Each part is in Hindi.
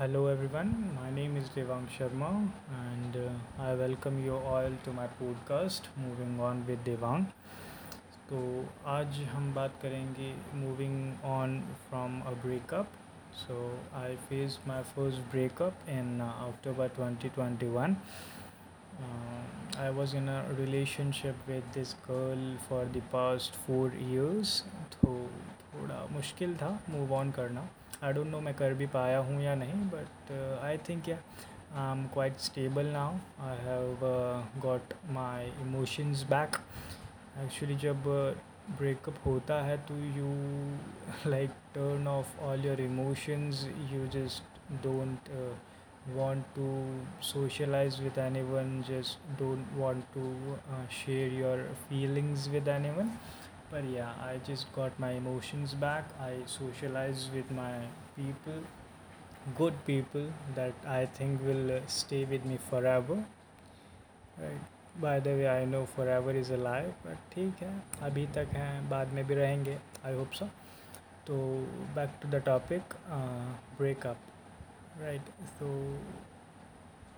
Hello everyone, my name is Devang Sharma and uh, I welcome you all to my podcast Moving On with Devang. तो आज हम बात करेंगे moving on from a breakup so I face my first breakup in October 2021 I was in a relationship with this girl for the past four years तो थोड़ा मुश्किल था मूव ऑन करना. आई डोंट नो मैं कर भी पाया हूँ या नहीं but I think yeah I am quite stable now I have got my emotions back actually जब ब्रेकअप होता है तो you like turn off all your emotions you just don't want to socialize with anyone. Just don't want to uh, share your feelings with anyone. but yeah i just got my emotions back i socialize with my people good people that i think will uh, stay with me forever right by the way i know forever is a lie but ठीक है अभी तक हैं बाद में भी रहेंगे आई होप सो तो back to the topic breakup right so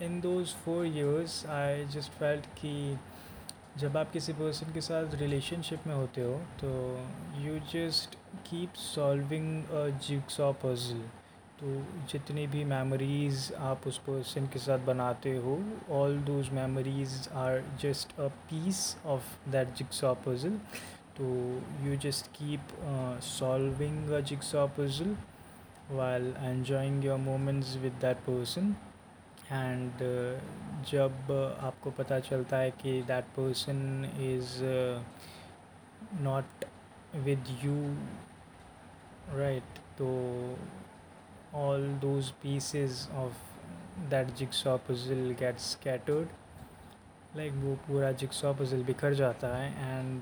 in those four years i just felt कि जब आप किसी पर्सन के साथ रिलेशनशिप में होते हो तो you just keep solving a jigsaw puzzle तो जितनी भी मेमोरीज़ आप उस पर्सन के साथ बनाते हो all those memories are just a piece of that jigsaw puzzle तो you just keep solving a jigsaw puzzle while enjoying your moments with that person. And uh, जब आपको पता चलता है कि that person is not with you right तो all those pieces of that jigsaw puzzle get scattered like वो पूरा जिक्सॉ पजल बिखर जाता है and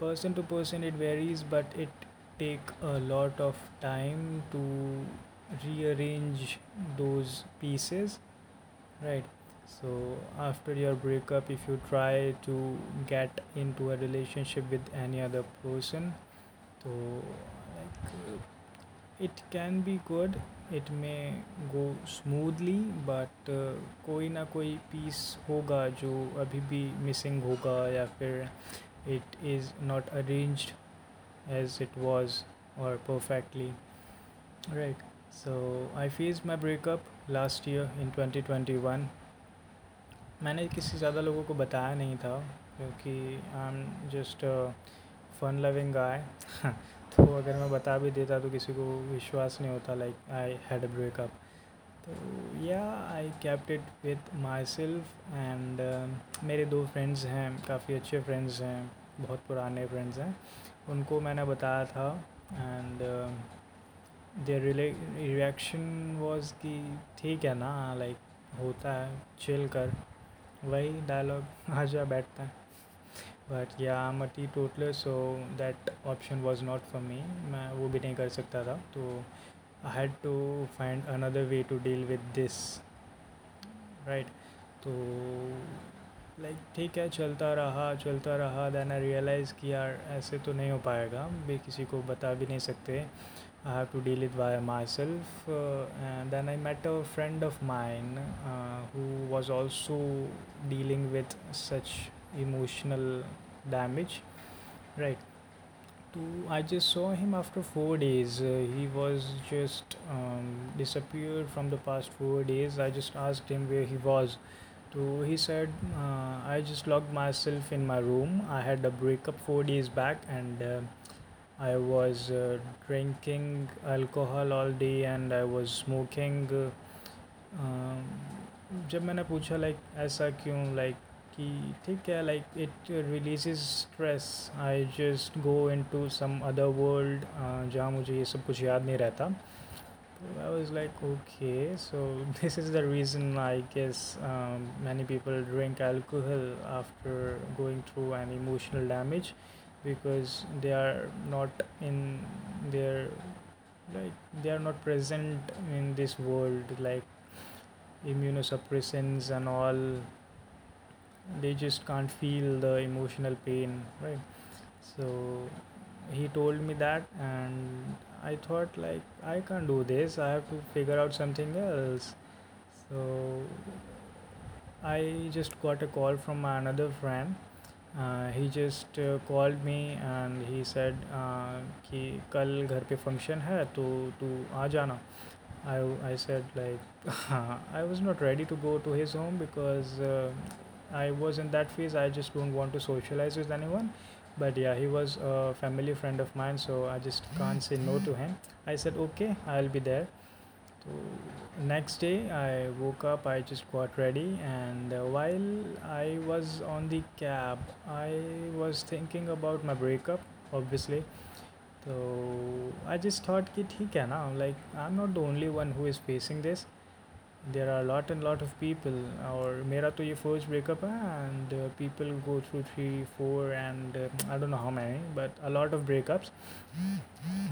person to person it varies but it take a lot of time to rearrange those pieces right so after your breakup if you try to get into a relationship with any other person so like it can be good it may go smoothly but uh, कोई ना कोई पीस होगा जो अभी भी मिसिंग होगा या फिर it is not arranged as it was or perfectly right So I face my breakup last year in 2021 मैंने किसी ज़्यादा लोगों को बताया नहीं था, क्योंकि I am just fun loving guy तो अगर मैं बता भी देता तो किसी को विश्वास नहीं होता like I had a breakup तो yeah I kept it with myself and मेरे दो फ्रेंड्स हैं, काफ़ी अच्छे फ्रेंड्स हैं, बहुत पुराने फ्रेंड्स हैं। उनको मैंने बताया था एंड देयर रिएक्शन वॉज़ कि ठीक है ना लाइक होता है चिल कर। वही डायलॉग आ जा बैठता है। But yeah am a teetotaller so that option was not for me मैं वो भी नहीं कर सकता था। तो I had to find another way to deal with this right तो लाइक ठीक है, चलता रहा चलता रहा। देन आई रियलाइज़ कि यार, ऐसे तो नहीं हो पाएगा। भी किसी को बता भी नहीं सकते। I have to deal it by myself. Uh, and then I met a friend of mine uh, who was also dealing with such emotional damage, right? To, I just saw him after four days. Uh, he was just um, disappeared from the past four days. I just asked him where he was. So he said, uh, I just locked myself in my room. I had a breakup four days back, and uh, I was uh, drinking alcohol all day and I was smoking. Uh, जब मैंने पूछा लाइक ऐसा क्यों लाइक कि ठीक है like it releases stress I just go into some other world जहाँ मुझे ये सब कुछ याद नहीं रहता I was like, okay, so this is the reason I guess um, many people drink alcohol after going through an emotional damage because they are not in their like they are not present in this world like immunosuppressants and all. They just can't feel the emotional pain right? So he told me that and i thought like i can't do this. I have to figure out something else. So i just got a call from another friend uh, he just uh, called me and he said uh, कि कल घर पे फंक्शन है तो तू आ जाना I, I said like I was not ready to go to his home because uh, I was in that phase I just don't want to socialize with anyone but yeah he was a family friend of mine so I just can't say no to him I said okay I'll be there so next day i woke up i just got ready and uh, while i was on the cab i was thinking about my breakup obviously. So i just thought ki theek hai na like i'm not the only one who is facing this. There are a lot and lot of people or mera to ye first breakup hai and uh, people go through 3 4 and uh, i don't know how many but a lot of breakups.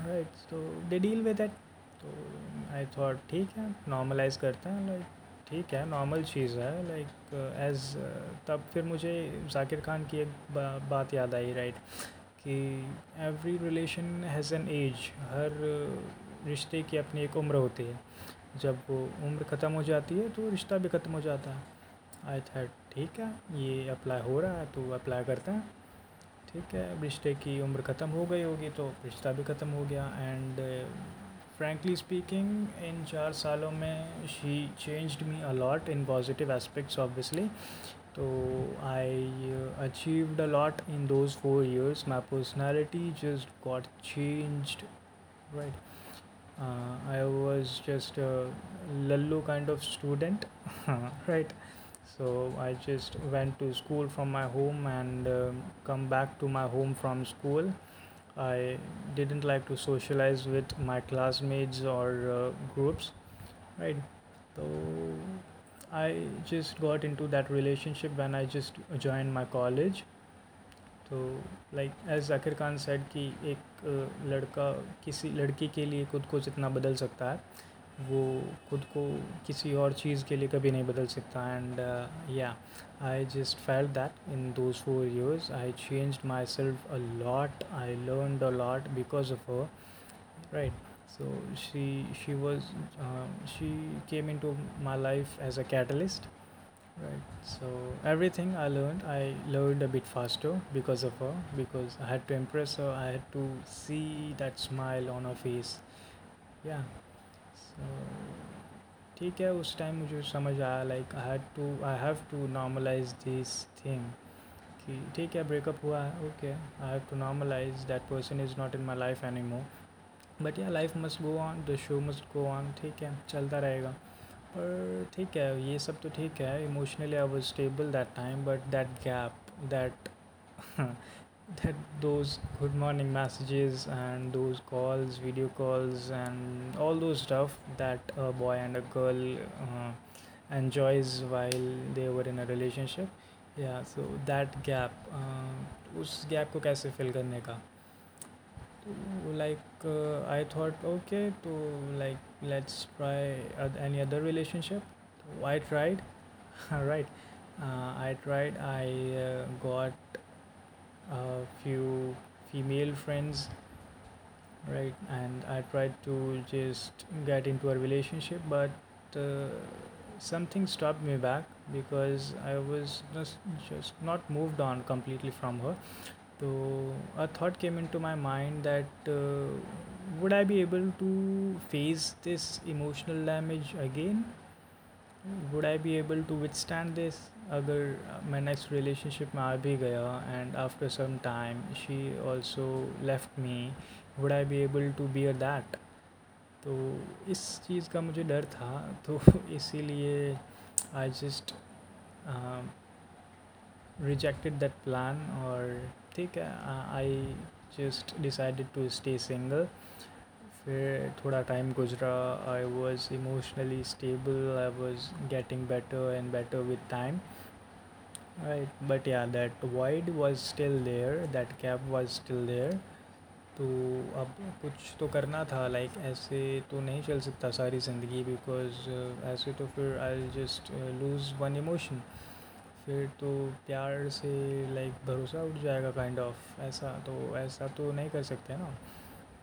Right so they deal with it. तो आई थॉट ठीक है नॉर्मलाइज करते हैं लाइक ठीक है नॉर्मल चीज़ है लाइक एज तब फिर मुझे जाकिर खान की एक बा, बात याद आई राइट कि every relation has an edge हर रिश्ते की अपनी एक उम्र होती है। जब वो उम्र ख़त्म हो जाती है तो रिश्ता भी ख़त्म हो जाता है। आई थॉट ठीक है ये अप्लाई हो रहा है तो अप्लाई करते हैं। ठीक है रिश्ते की उम्र ख़त्म हो गई होगी तो रिश्ता भी ख़त्म हो गया एंड frankly speaking in चार सालों में she changed me a lot in positive aspects obviously so I uh, achieved a lot in those four years my personality just got changed right uh, I was just a lallu kind of student right so I just went to school from my home and um, come back to my home from school I didn't like to socialize with my classmates or uh, groups, right? So I just got into that relationship when I just joined my college. तो like as Aamir Khan said कि एक लड़का किसी लड़की के लिए खुद को जितना बदल सकता है वो खुद को किसी और चीज़ के लिए कभी नहीं बदल सकता एंड या I just felt that in those four years I change myself a lot I learn a lot because of her right so she she was uh, she came into my life as a catalyst right so everything i learned i learned a bit faster because of her because i had to impress her i had to see that smile on her face yeah so ठीक है, उस टाइम मुझे समझ आया like I had to I have to normalise this thing कि ठीक है ब्रेकअप हुआ है okay I have to normalise that person is not in my life anymore but yeah life must go on the show must go on ठीक है, चलता रहेगा। पर ठीक है, ये सब तो ठीक है emotionally I was stable that time but that gap that that those good morning messages and those calls video calls and all those stuff that a boy and a girl uh, enjoys while they were in a relationship yeah so that gap uh, उस गैप को कैसे फिल करने का तो लाइक आई थॉट ओके तो like let's try any other relationship तो I tried right I tried I got a few female friends right? And i tried to just get into a relationship but uh, something stopped me back because i was just just not moved on completely from her. So a thought came into my mind that uh, would i be able to face this emotional damage again would i be able to withstand this अगर मैं नेक्स्ट रिलेशनशिप में आ भी गया and after some time she also left me would I be able to bear that तो इस चीज़ का मुझे डर था तो इसीलिए I just rejected that plan और ठीक है I just decided to stay single फिर थोड़ा टाइम गुजरा। I was emotionally stable I was getting better and better with time right? But yeah that void was still there that gap was still there तो अब कुछ तो करना था लाइक like, ऐसे तो नहीं चल सकता सारी ज़िंदगी बिकॉज़ uh, ऐसे तो फिर I just lose one emotion फिर तो प्यार से लाइक like, भरोसा उठ जाएगा काइंड kind ऑफ़ of, ऐसा तो ऐसा तो नहीं कर सकते ना।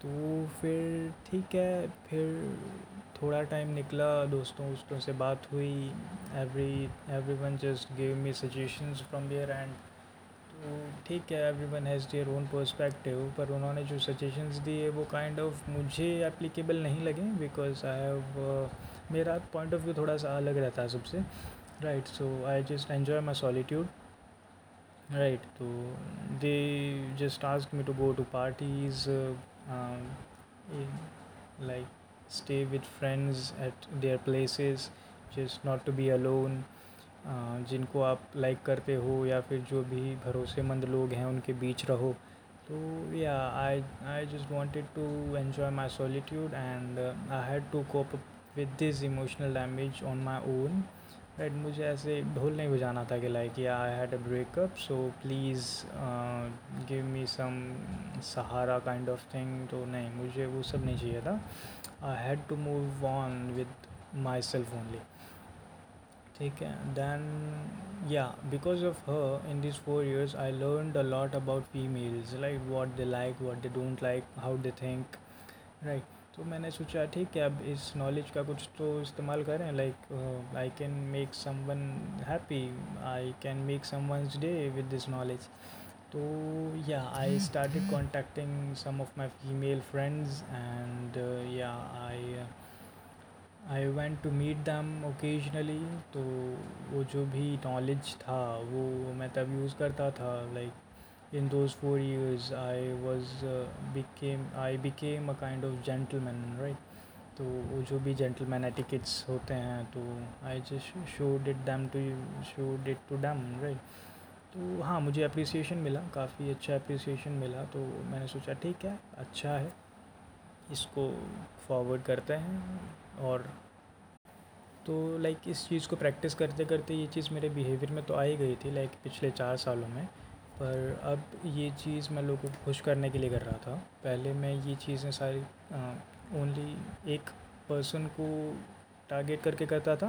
तो फिर ठीक है, फिर थोड़ा टाइम निकला, दोस्तों वोस्तों से बात हुई every everyone just give me suggestions from there and तो ठीक है everyone has their own perspective पर उन्होंने जो सजेशंस दिए वो काइंड kind ऑफ़ of मुझे एप्लीकेबल नहीं लगे बिकॉज़ आई हैव मेरा पॉइंट ऑफ़ व्यू थोड़ा सा अलग रहता है सबसे right so I just enjoy my solitude right तो they just ask me to go to parties like stay with friends at their places just not to be alone. Uh, जिनको आप लाइक करते हो या फिर जो भी भरोसेमंद लोग हैं उनके बीच रहो। तो yeah I I just wanted to enjoy my solitude and I had to cope with this emotional damage on my own right मुझे ऐसे ढोल नहीं बजाना था कि like yeah I had a breakup so please give me some Sahara kind of thing तो नहीं, मुझे वो सब नहीं चाहिए था. I had to move on with my self only ठीक है? Then yeah because of her in this four years I learn a lot about females like what they like what they don't like how they think right तो मैंने सोचा ठीक है अब इस नॉलेज का कुछ तो इस्तेमाल करें like I can make some one happy I can make some one's day with this knowledge तो yeah I started contacting some of my female friends and yeah I I went to meet them occasionally तो वो जो भी नॉलेज था वो मैं तब यूज़ करता था like in those four years I was uh, became I became a kind of gentleman right? तो वो जो भी जेंटलमैन एटिकेट्स होते हैं तो I just showed it them to showed it to them right तो हाँ मुझे अप्रिसिएशन मिला काफ़ी अच्छा अप्रिसिएशन मिला तो मैंने सोचा ठीक है अच्छा है इसको फॉरवर्ड करते हैं। और तो लाइक इस चीज़ को प्रैक्टिस करते करते ये चीज़ मेरे बिहेवियर में तो आ ही गई थी लाइक पिछले चार सालों में। पर अब ये चीज़ मैं लोगों को खुश करने के लिए कर रहा था। पहले मैं ये चीज़ें सारी ओनली एक पर्सन को टारगेट करके करता था,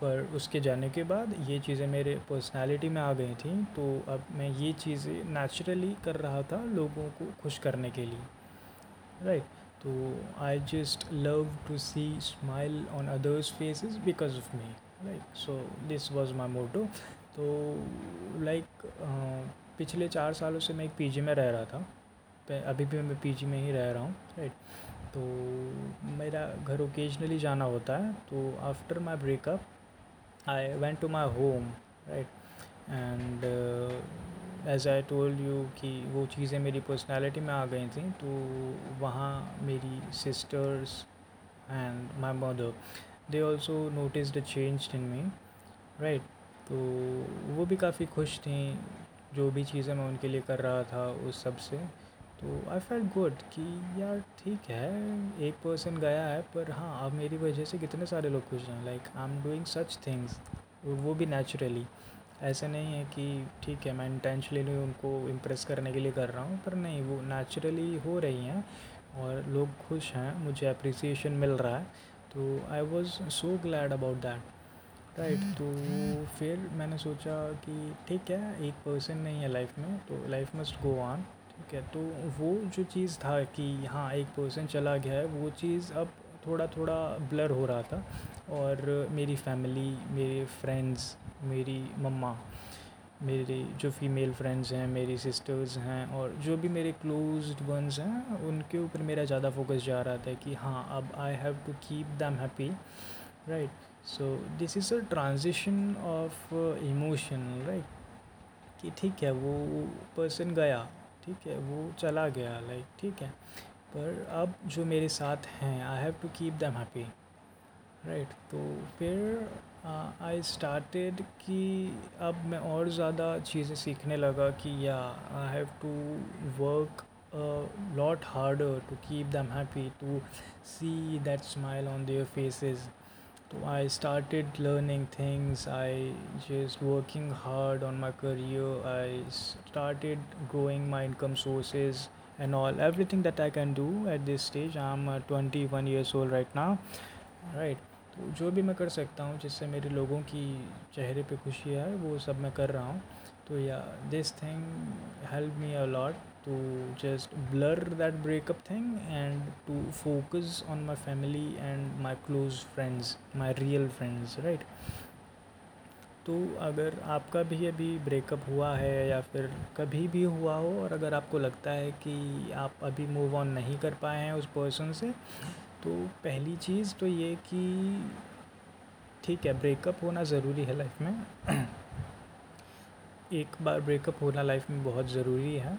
पर उसके जाने के बाद ये चीज़ें मेरे पर्सनालिटी में आ गई थी तो अब मैं ये चीज़ें नेचुरली कर रहा था लोगों को खुश करने के लिए। राइट तो I just love to see smile on others faces because of me right so this was my motto तो लाइक पिछले चार सालों से मैं एक पीजी में रह रहा था। अभी भी मैं पीजी में ही रह रहा हूँ राइट तो मेरा घर ओकेजनली जाना होता है। तो after my breakup I went to my home right and as I told you कि वो चीज़ें मेरी पर्सनैलिटी में आ गई थी तो वहाँ मेरी sisters and my mother they also notice the change in me right तो वो भी काफ़ी खुश थी। जो भी चीज़ें मैं उनके लिए कर रहा था, उस सबसे तो आई फेल्ट गुड कि यार ठीक है, एक पर्सन गया है, पर हाँ अब मेरी वजह से कितने सारे लोग खुश हैं। Like I am doing such things वो भी नेचुरली ऐसा नहीं है कि ठीक है, मैं इंटेंशनली उनको इम्प्रेस करने के लिए कर रहा हूँ, पर नहीं, वो नेचुरली हो रही हैं और लोग खुश हैं, मुझे अप्रिसिएशन मिल रहा है। तो I was so glad about that right तो फिर मैंने सोचा कि ठीक है, एक पर्सन नहीं है लाइफ में तो लाइफ मस्ट गो ऑन ठीक है। तो वो जो चीज़ था कि हाँ एक पर्सन चला गया है, वो चीज़ अब थोड़ा थोड़ा ब्लर हो रहा था और मेरी फैमिली मेरे फ्रेंड्स मेरी मम्मा, मेरे जो फीमेल फ्रेंड्स हैं, मेरी सिस्टर्स हैं और जो भी मेरे क्लोज वंस हैं, उनके ऊपर मेरा ज़्यादा फोकस जा रहा था कि हाँ अब I have to keep them happy right so this is a transition of emotion right कि ठीक है वो पर्सन गया ठीक है वो चला गया लाइक ठीक है। पर अब जो मेरे साथ हैं I have to keep them happy right तो फिर आई uh, स्टार्टेड कि अब मैं और ज़्यादा चीज़ें सीखने लगा कि yeah I have to work lot harder to keep them happy to see that smile on their faces i started learning things i just working hard on my career i started growing my income sources and all everything that i can do at this stage i'm uh, 21 years old right now right तो जो भी मैं कर सकता हूँ जिससे मेरे लोगों की चेहरे पे खुशी आए वो सब मैं कर रहा हूँ तो yeah this thing help me a lot to just blur that breakup thing and to focus on my family and my close friends, my real friends, right? तो अगर आपका भी अभी ब्रेकअप हुआ है या फिर कभी भी हुआ हो और अगर आपको लगता है कि आप अभी मूव ऑन नहीं कर पाए हैं उस पर्सन से तो पहली चीज़ तो ये कि ठीक है ब्रेकअप होना ज़रूरी है लाइफ में। एक बार ब्रेकअप होना लाइफ में बहुत ज़रूरी है।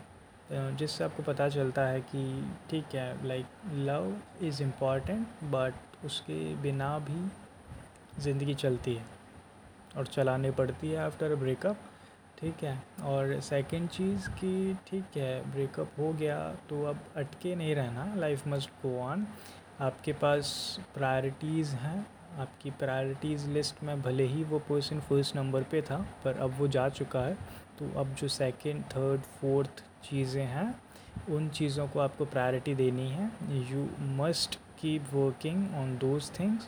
जिससे आपको पता चलता है कि ठीक है like love is important but उसके बिना भी ज़िंदगी चलती है और चलानी पड़ती है आफ्टर अ ब्रेकअप ठीक है। और सेकंड चीज़ कि ठीक है ब्रेकअप हो गया तो अब अटके नहीं रहना लाइफ मस्ट गो ऑन आपके पास प्रायोरिटीज़ हैं आपकी प्रायोरिटीज़ लिस्ट में भले ही वो पर्सन फ़र्स्ट नंबर पे था, पर अब वो जा चुका है। तो अब जो सेकंड थर्ड फोर्थ चीज़ें हैं, उन चीज़ों को आपको प्रायोरिटी देनी है। You must keep working on those things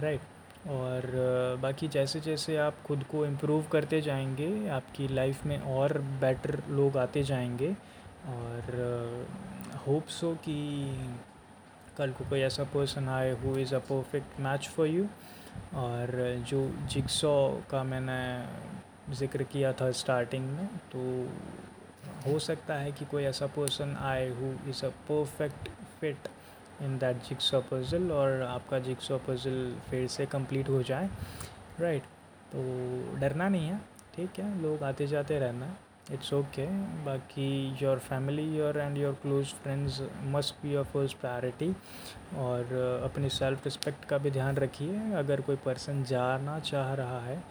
right और बाकी जैसे जैसे आप खुद को इम्प्रूव करते जाएँगे, आपकी लाइफ में और बेटर लोग आते जाएँगे। और होप हो कि कल को कोई ऐसा पर्सन आए who is a perfect match for you और जो जिक्सॉ का मैंने ज़िक्र किया था स्टार्टिंग में तो हो सकता है कि कोई ऐसा पर्सन आए who is a perfect fit in that jigsaw puzzle और आपका जिक्सॉ पजल फिर से कंप्लीट हो जाए। राइट तो डरना नहीं है, ठीक है, लोग आते जाते रहना है। इट्स ओके बाकी your family your and your close friends must be your first priority और अपनी सेल्फ रिस्पेक्ट का भी ध्यान रखिए। अगर कोई पर्सन जाना चाह रहा है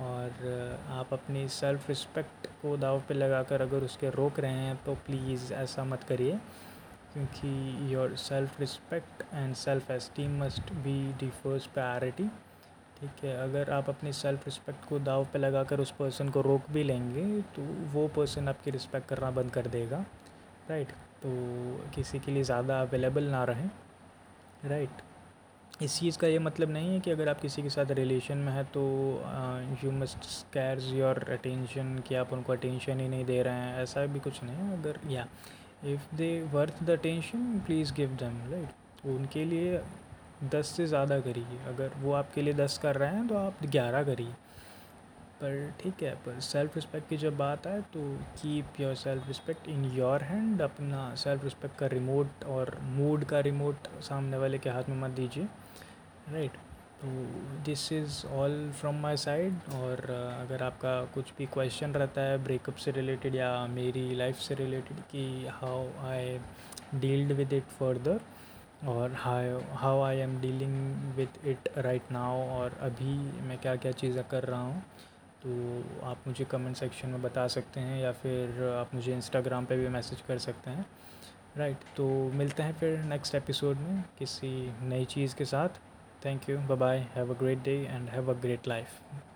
और आप अपनी सेल्फ़ रिस्पेक्ट को दाव पे लगाकर अगर उसके रोक रहे हैं तो प्लीज़ ऐसा मत करिए। क्योंकि your self respect and self esteem must be the first priority ठीक है, अगर आप अपनी सेल्फ़ रिस्पेक्ट को दाव पे लगाकर उस पर्सन को रोक भी लेंगे तो वो पर्सन आपकी रिस्पेक्ट करना बंद कर देगा राइट तो किसी के लिए ज़्यादा अवेलेबल ना रहें राइट इस चीज़ का ये मतलब नहीं है कि अगर आप किसी के साथ रिलेशन में है तो you must cares your attention कि आप उनको अटेंशन ही नहीं दे रहे हैं, ऐसा भी कुछ नहीं है, अगर या if they worth the attention please give them right उनके लिए दस से ज़्यादा करिए। अगर वो आपके लिए दस कर रहे हैं तो आप ग्यारह करिए। पर ठीक है, पर सेल्फ़ रिस्पेक्ट की जब बात आए तो keep your self respect in your hand अपना सेल्फ़ रिस्पेक्ट का रिमोट और मूड का रिमोट सामने वाले के हाथ में मत दीजिए। राइट तो this is all from my side और अगर आपका कुछ भी क्वेश्चन रहता है ब्रेकअप से रिलेटेड या मेरी लाइफ से रिलेटेड कि how I dealt with it further और how how I am dealing with it right now और अभी मैं क्या क्या चीज़ें कर रहा हूँ तो आप मुझे कमेंट सेक्शन में बता सकते हैं या फिर आप मुझे इंस्टाग्राम पे भी मैसेज कर सकते हैं राइट right, तो मिलते हैं फिर नेक्स्ट एपिसोड में किसी नई चीज़ के साथ thank you bye bye. Have a great day and have a great life.